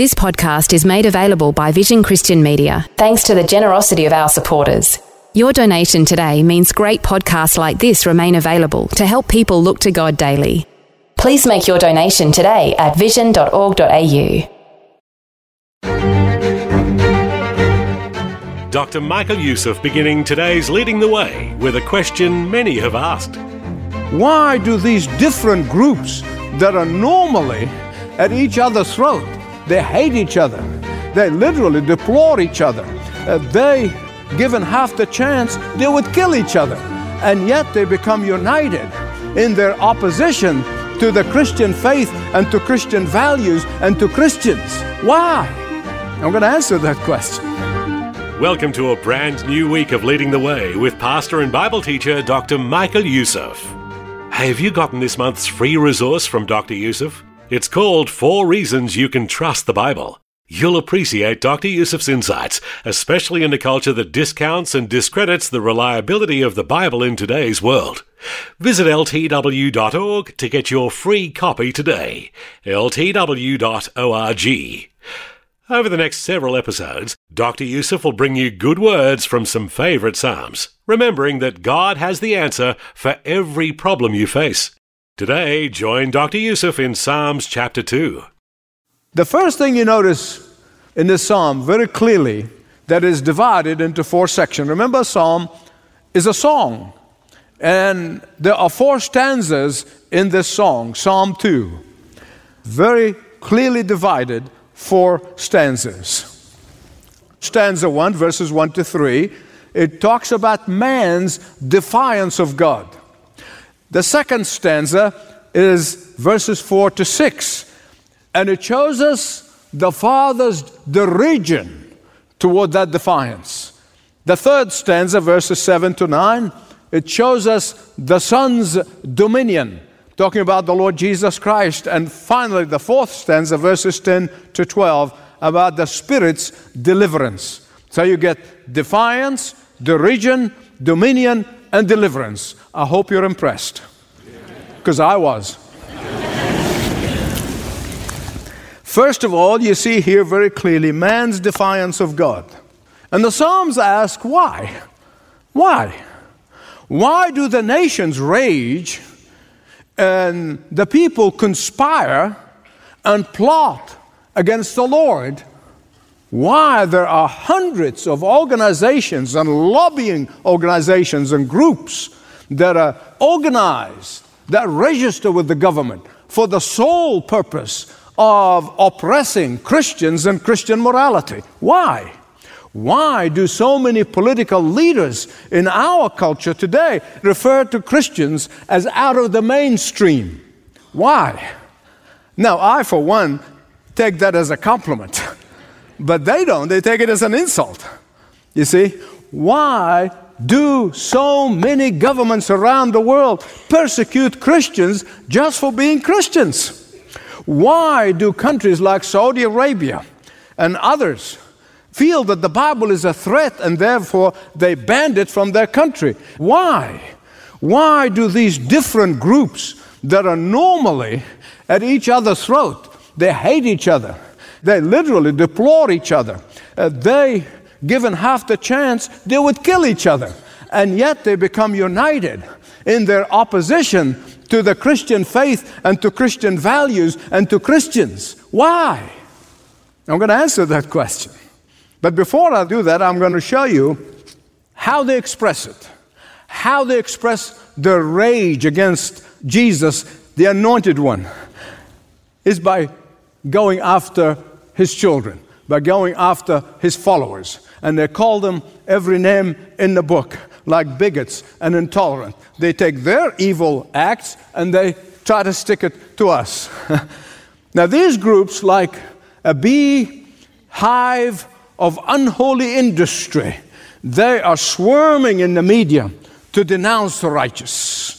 This podcast is made available by Vision Christian Media thanks to the generosity of our supporters. Your donation today means great podcasts like this remain available to help people look to God daily. Please make your donation today at vision.org.au. Dr. Michael Youssef beginning today's Leading the Way with a question many have asked. Why do these different groups that are normally at each other's throat, they hate each other, they literally deplore each other, uh, they, given half the chance, they would kill each other, and yet they become united in their opposition to the Christian faith and to Christian values and to Christians. Why? I'm going to answer that question. Welcome to a brand new week of Leading the Way with pastor and Bible teacher Dr. Michael Youssef. Have you gotten this month's free resource from Dr. Youssef? It's called Four Reasons You Can Trust the Bible. You'll appreciate Dr. Youssef's insights, especially in a culture that discounts and discredits the reliability of the Bible in today's world. Visit ltw.org to get your free copy today. ltw.org. Over the next several episodes, Dr. Youssef will bring you good words from some favourite Psalms, remembering that God has the answer for every problem you face. Today, join Dr. Youssef in Psalms chapter 2. The first thing you notice in this psalm very clearly that is divided into four sections. Remember, psalm is a song, and there are four stanzas in this song, Psalm 2. Very clearly divided four stanzas. Stanza 1, verses 1 to 3, it talks about man's defiance of God. The second stanza is verses 4 to 6, and it shows us the Father's derision toward that defiance. The third stanza, verses 7 to 9, it shows us the Son's dominion talking about the Lord Jesus Christ. And finally, the fourth stanza, verses 10 to 12, about the Spirit's deliverance. So you get defiance, derision, dominion, and deliverance. I hope you're impressed, because I was. First of all, you see here very clearly man's defiance of God. And the Psalms ask why? Why? Why do the nations rage and the people conspire and plot against the Lord, why there are hundreds of organizations and lobbying organizations and groups that are organized, that register with the government for the sole purpose of oppressing Christians and Christian morality. Why? Why do so many political leaders in our culture today refer to Christians as out of the mainstream? Why? Now, I, for one, take that as a compliment, but they don't. They take it as an insult. You see, why do so many governments around the world persecute Christians just for being Christians? Why do countries like Saudi Arabia and others? feel that the Bible is a threat and therefore they banned it from their country. Why? Why do these different groups that are normally at each other's throat, they hate each other, they literally deplore each other, uh, they, given half the chance, they would kill each other, and yet they become united in their opposition to the Christian faith and to Christian values and to Christians. Why? I'm going to answer that question. But before I do that, I'm going to show you how they express it, how they express their rage against Jesus, the anointed one, is by going after his children, by going after his followers. And they call them every name in the book, like bigots and intolerant. They take their evil acts and they try to stick it to us. now, these groups, like a bee hive of unholy industry. They are swarming in the media to denounce the righteous.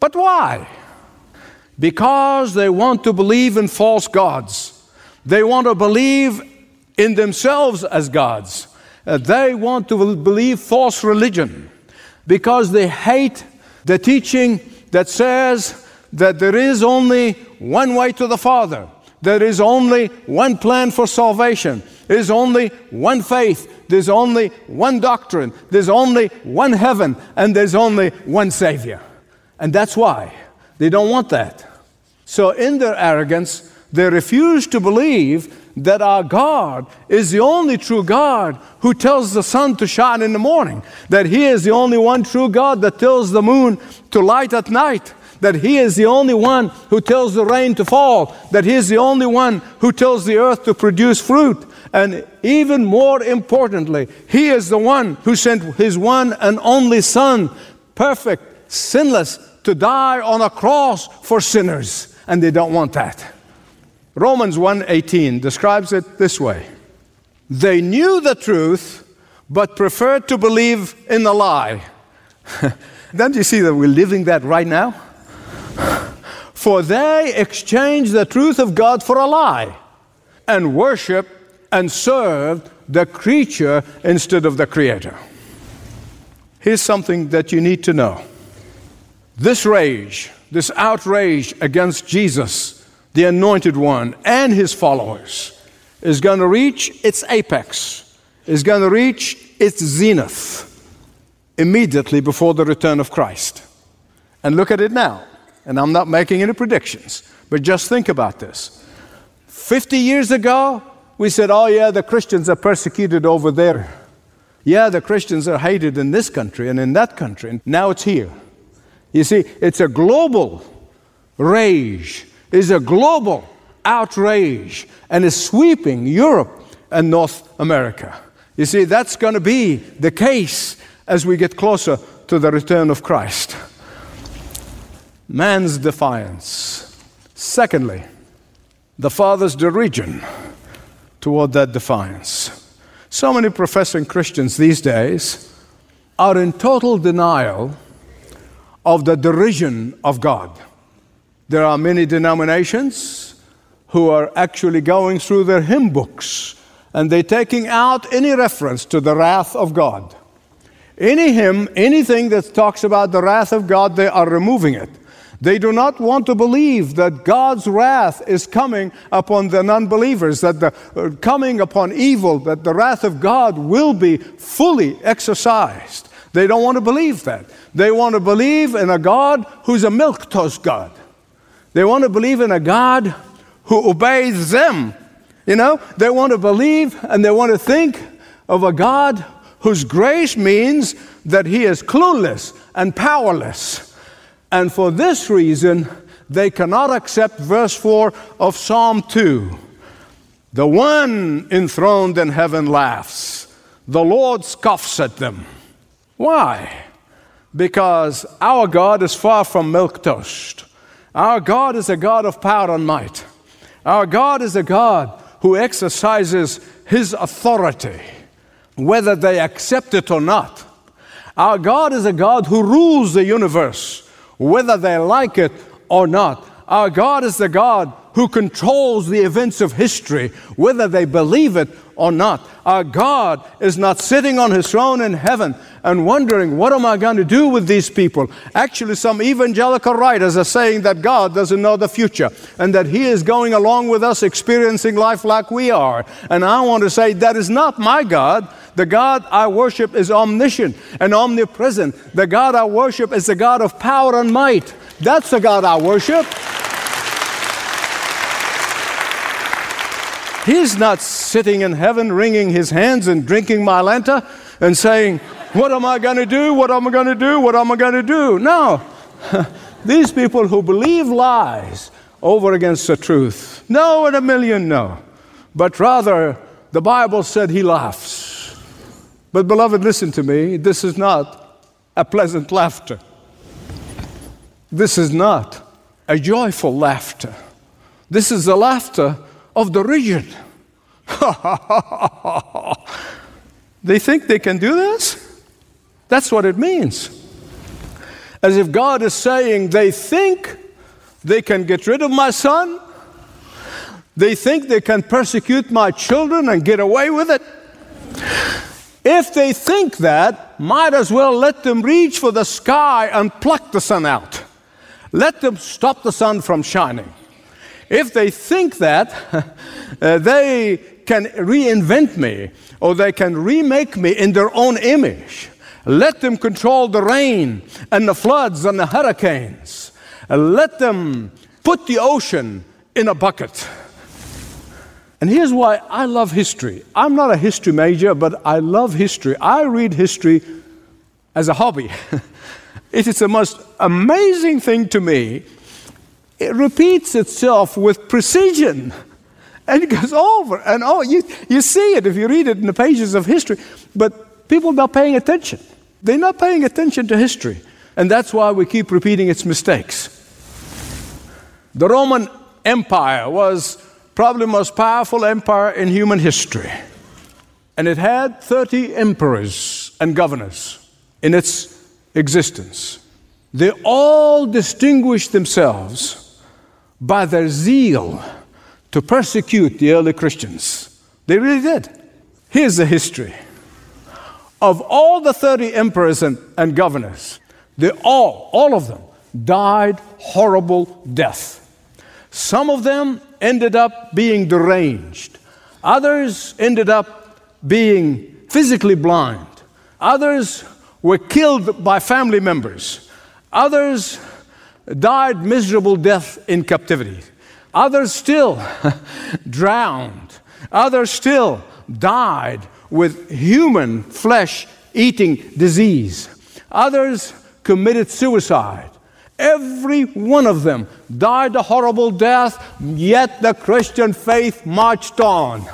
But why? Because they want to believe in false gods. They want to believe in themselves as gods. Uh, they want to believe false religion because they hate the teaching that says that there is only one way to the Father, there is only one plan for salvation, there is only one faith, there's only one doctrine, there's only one heaven, and there's only one Savior. And that's why they don't want that. So, in their arrogance, they refuse to believe that our God is the only true God who tells the sun to shine in the morning, that He is the only one true God that tells the moon to light at night, that He is the only one who tells the rain to fall, that He is the only one who tells the earth to produce fruit. And even more importantly, He is the one who sent His one and only Son, perfect, sinless, to die on a cross for sinners. And they don't want that. Romans 1:18 describes it this way. They knew the truth but preferred to believe in the lie. Don't you see that we're living that right now? For they exchanged the truth of God for a lie and worshiped and served the creature instead of the creator. Here's something that you need to know. This rage, this outrage against Jesus the anointed one, and his followers, is going to reach its apex, is going to reach its zenith immediately before the return of Christ. And look at it now. And I'm not making any predictions, but just think about this. 50 years ago, we said, oh, yeah, the Christians are persecuted over there. Yeah, the Christians are hated in this country and in that country. And now it's here. You see, it's a global rage is a global outrage and is sweeping Europe and North America. You see, that's going to be the case as we get closer to the return of Christ. Man's defiance. Secondly, the Father's derision toward that defiance. So many professing Christians these days are in total denial of the derision of God. There are many denominations who are actually going through their hymn books and they're taking out any reference to the wrath of God. Any hymn, anything that talks about the wrath of God, they are removing it. They do not want to believe that God's wrath is coming upon the non believers, that the uh, coming upon evil, that the wrath of God will be fully exercised. They don't want to believe that. They want to believe in a God who's a milquetoast God. They want to believe in a God who obeys them. You know, they want to believe and they want to think of a God whose grace means that he is clueless and powerless. And for this reason, they cannot accept verse 4 of Psalm 2. The one enthroned in heaven laughs, the Lord scoffs at them. Why? Because our God is far from milquetoast. Our God is a God of power and might. Our God is a God who exercises His authority, whether they accept it or not. Our God is a God who rules the universe, whether they like it or not. Our God is the God who controls the events of history, whether they believe it or not. Our God is not sitting on his throne in heaven and wondering, what am I going to do with these people? Actually, some evangelical writers are saying that God doesn't know the future and that he is going along with us experiencing life like we are. And I want to say, that is not my God. The God I worship is omniscient and omnipresent. The God I worship is the God of power and might. That's the God I worship. He's not sitting in heaven wringing his hands and drinking my Mylanta and saying, What am I going to do? What am I going to do? What am I going to do? No. These people who believe lies over against the truth. No, in a million, no. But rather, the Bible said he laughs. But, beloved, listen to me. This is not a pleasant laughter. This is not a joyful laughter. This is the laughter of the region. They think they can do this? That's what it means. As if God is saying, they think they can get rid of my son, they think they can persecute my children and get away with it. If they think that, might as well let them reach for the sky and pluck the sun out. Let them stop the sun from shining. If they think that, uh, they can reinvent me or they can remake me in their own image. Let them control the rain and the floods and the hurricanes. Let them put the ocean in a bucket. And here's why I love history. I'm not a history major, but I love history. I read history as a hobby. it is the most amazing thing to me. It repeats itself with precision. And it goes over and oh, you, you see it if you read it in the pages of history. But people are not paying attention. They're not paying attention to history. And that's why we keep repeating its mistakes. The Roman Empire was probably the most powerful empire in human history. And it had 30 emperors and governors in its existence. They all distinguished themselves by their zeal to persecute the early Christians. They really did. Here's the history. Of all the 30 emperors and, and governors, they all, all of them, died horrible death. Some of them ended up being deranged. Others ended up being physically blind. Others were killed by family members. Others died miserable death in captivity. Others still drowned. Others still died with human flesh eating disease. Others committed suicide. Every one of them died a horrible death, yet the Christian faith marched on.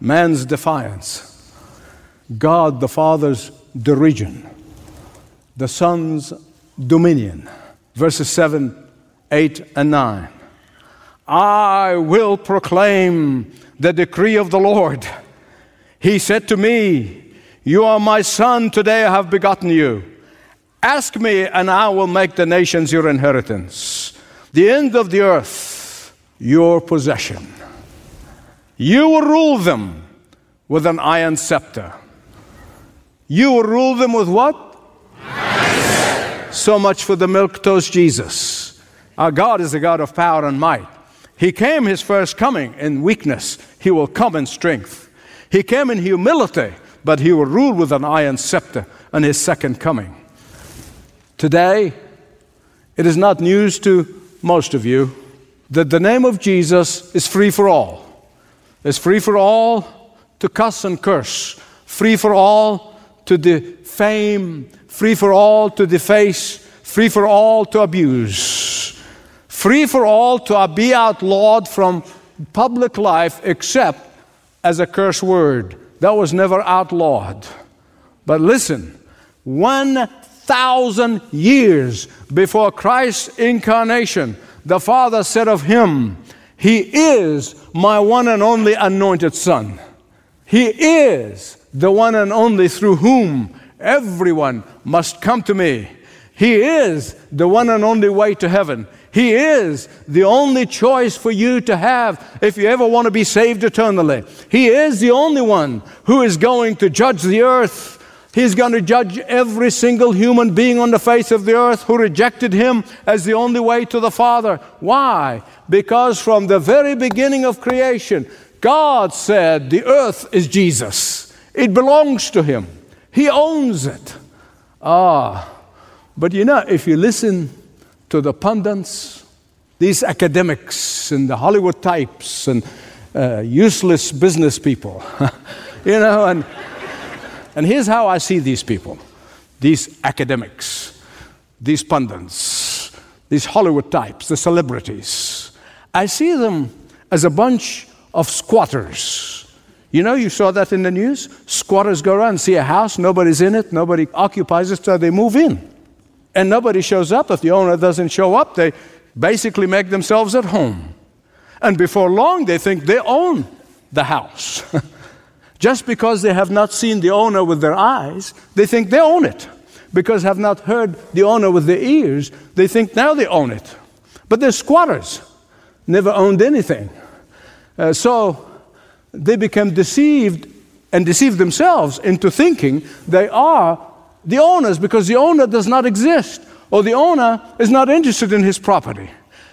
Man's defiance, God the Father's derision, the Son's dominion. Verses 7, 8, and 9. I will proclaim the decree of the Lord. He said to me, You are my son, today I have begotten you. Ask me, and I will make the nations your inheritance, the end of the earth your possession. You will rule them with an iron scepter. You will rule them with what? So much for the milquetoast Jesus. Our God is a God of power and might. He came his first coming in weakness, he will come in strength. He came in humility, but he will rule with an iron scepter in his second coming. Today, it is not news to most of you that the name of Jesus is free for all. It's free for all to cuss and curse, free for all to defame, free for all to deface, free for all to abuse, free for all to be outlawed from public life except as a curse word. That was never outlawed. But listen, one thousand years before Christ's incarnation, the Father said of him, He is my one and only anointed Son. He is the one and only through whom everyone must come to me. He is the one and only way to heaven. He is the only choice for you to have if you ever want to be saved eternally. He is the only one who is going to judge the earth He's going to judge every single human being on the face of the earth who rejected him as the only way to the Father. Why? Because from the very beginning of creation, God said the earth is Jesus. It belongs to him. He owns it. Ah, but you know, if you listen to the pundits, these academics and the Hollywood types and uh, useless business people, you know, and and here's how I see these people these academics, these pundits, these Hollywood types, the celebrities. I see them as a bunch of squatters. You know, you saw that in the news. Squatters go around, see a house, nobody's in it, nobody occupies it, so they move in. And nobody shows up. If the owner doesn't show up, they basically make themselves at home. And before long, they think they own the house. Just because they have not seen the owner with their eyes, they think they own it. Because have not heard the owner with their ears, they think now they own it. But they're squatters, never owned anything. Uh, so they become deceived and deceive themselves into thinking they are the owners because the owner does not exist or the owner is not interested in his property,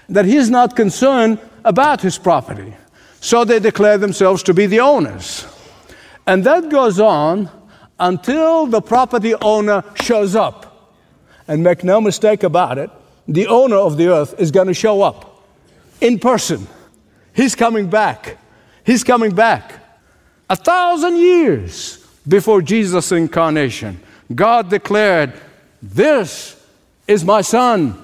that he is not concerned about his property. So they declare themselves to be the owners. And that goes on until the property owner shows up. And make no mistake about it, the owner of the earth is going to show up in person. He's coming back. He's coming back. A thousand years before Jesus' incarnation, God declared, This is my son,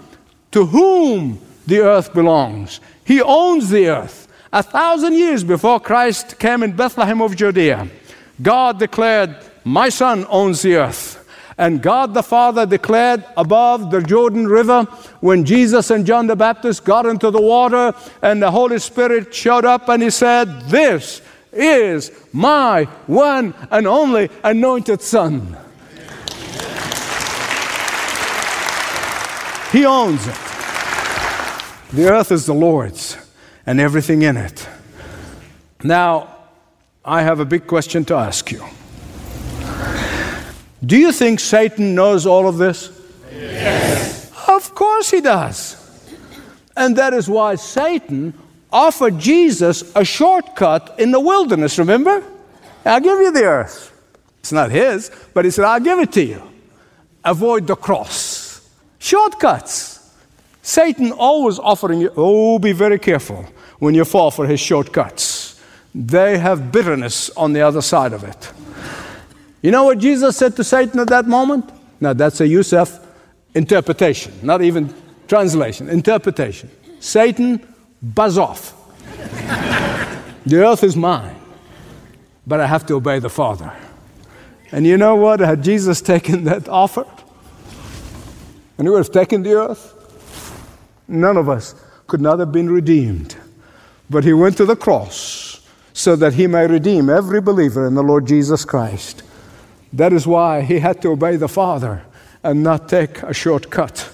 to whom the earth belongs. He owns the earth. A thousand years before Christ came in Bethlehem of Judea, God declared, My son owns the earth. And God the Father declared above the Jordan River when Jesus and John the Baptist got into the water and the Holy Spirit showed up and he said, This is my one and only anointed Son. He owns it. The earth is the Lord's and everything in it. Now, I have a big question to ask you. Do you think Satan knows all of this? Yes. Of course he does. And that is why Satan offered Jesus a shortcut in the wilderness, remember? I'll give you the earth. It's not his, but he said, I'll give it to you. Avoid the cross. Shortcuts. Satan always offering you, oh, be very careful when you fall for his shortcuts. They have bitterness on the other side of it. You know what Jesus said to Satan at that moment? Now, that's a Youssef interpretation, not even translation, interpretation. Satan, buzz off. the earth is mine, but I have to obey the Father. And you know what? Had Jesus taken that offer, and he would have taken the earth, none of us could not have been redeemed. But he went to the cross so that he may redeem every believer in the Lord Jesus Christ. That is why he had to obey the Father and not take a shortcut.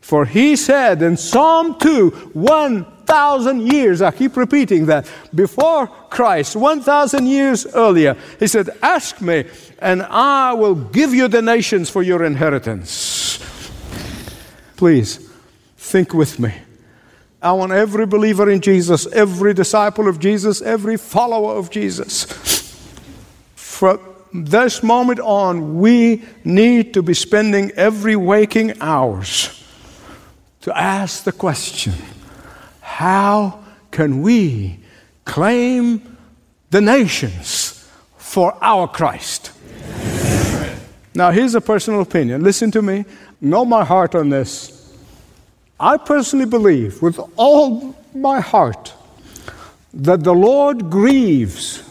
For he said in Psalm 2, 1,000 years, I keep repeating that, before Christ, 1,000 years earlier, he said, Ask me, and I will give you the nations for your inheritance. Please, think with me. I want every believer in Jesus, every disciple of Jesus, every follower of Jesus, from this moment on, we need to be spending every waking hours to ask the question how can we claim the nations for our Christ? Now, here's a personal opinion. Listen to me. Know my heart on this. I personally believe with all my heart that the Lord grieves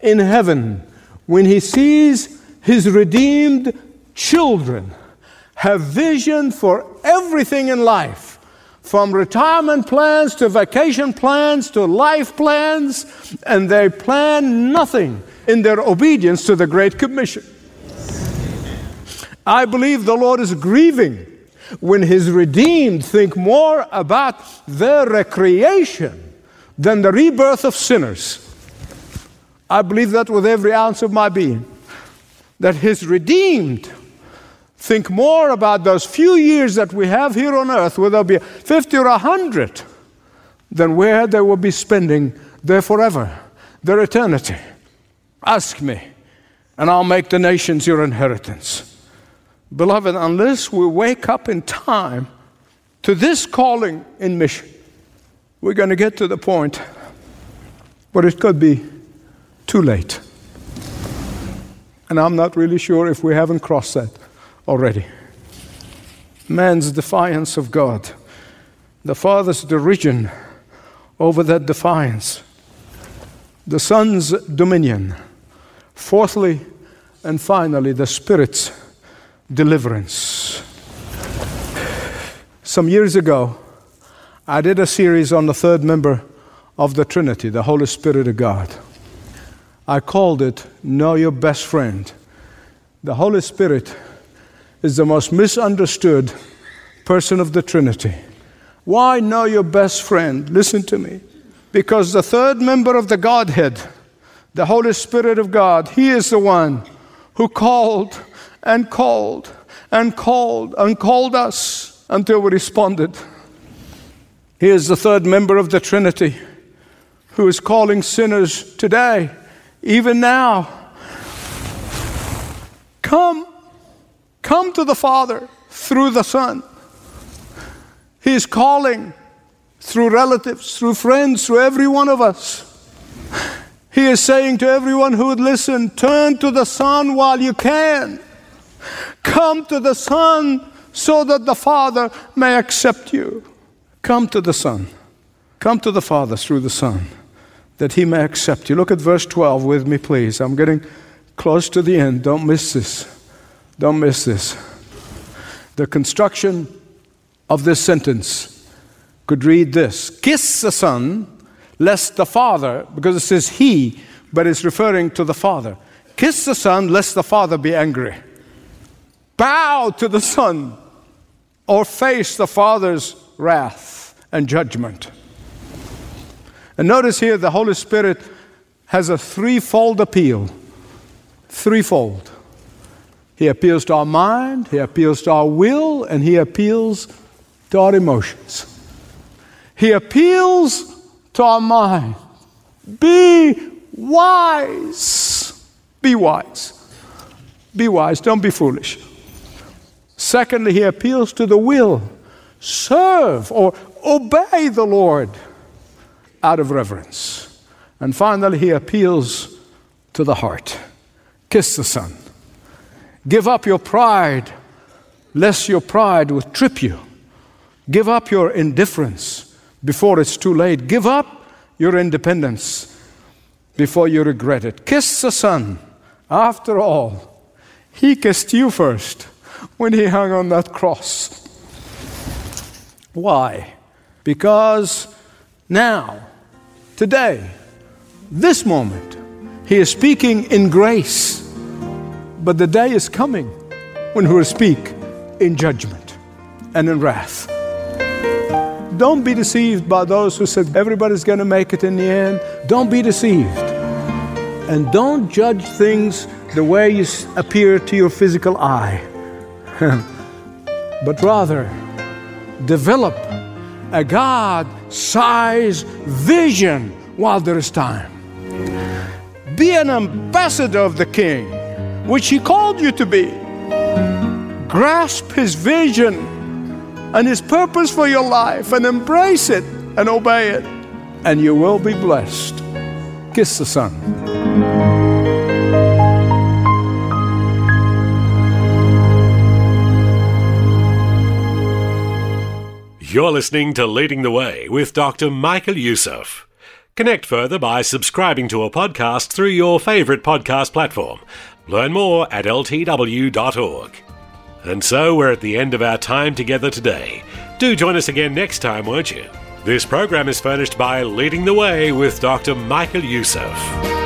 in heaven when he sees his redeemed children have vision for everything in life, from retirement plans to vacation plans to life plans, and they plan nothing in their obedience to the Great Commission. I believe the Lord is grieving when His redeemed think more about their recreation than the rebirth of sinners. I believe that with every ounce of my being. That His redeemed think more about those few years that we have here on earth, whether it be 50 or 100, than where they will be spending their forever, their eternity. Ask me, and I'll make the nations your inheritance. Beloved, unless we wake up in time to this calling in mission, we're going to get to the point where it could be too late. And I'm not really sure if we haven't crossed that already. Man's defiance of God, the Father's derision over that defiance, the Son's dominion, fourthly and finally, the Spirit's deliverance. Some years ago, I did a series on the third member of the Trinity, the Holy Spirit of God. I called it Know Your Best Friend. The Holy Spirit is the most misunderstood person of the Trinity. Why know your best friend? Listen to me. Because the third member of the Godhead, the Holy Spirit of God, He is the one who called and called and called and called us until we responded. He is the third member of the Trinity who is calling sinners today, even now. Come, come to the Father through the Son. He is calling through relatives, through friends, through every one of us. He is saying to everyone who would listen turn to the Son while you can. Come to the Son so that the Father may accept you. Come to the Son. Come to the Father through the Son that He may accept you. Look at verse 12 with me, please. I'm getting close to the end. Don't miss this. Don't miss this. The construction of this sentence could read this Kiss the Son, lest the Father, because it says He, but it's referring to the Father. Kiss the Son, lest the Father be angry. Bow to the Son, or face the Father's wrath and judgment. And notice here the Holy Spirit has a threefold appeal. Threefold. He appeals to our mind, He appeals to our will, and He appeals to our emotions. He appeals to our mind. Be wise. Be wise. Be wise. Don't be foolish. Secondly, he appeals to the will. Serve or obey the Lord out of reverence. And finally, he appeals to the heart. Kiss the Son. Give up your pride, lest your pride will trip you. Give up your indifference before it's too late. Give up your independence before you regret it. Kiss the Son. After all, He kissed you first when He hung on that cross. Why? Because now, today, this moment, He is speaking in grace. But the day is coming when He will speak in judgment and in wrath. Don't be deceived by those who said everybody's going to make it in the end. Don't be deceived. And don't judge things the way you appear to your physical eye, but rather develop a God sized vision while there is time. Be an ambassador of the King, which He called you to be. Grasp His vision and His purpose for your life and embrace it and obey it, and you will be blessed. Kiss the Son. You're listening to Leading the Way with Dr. Michael Youssef. Connect further by subscribing to a podcast through your favourite podcast platform. Learn more at ltw.org. And so we're at the end of our time together today. Do join us again next time, won't you? This program is furnished by Leading the Way with Dr. Michael Youssef.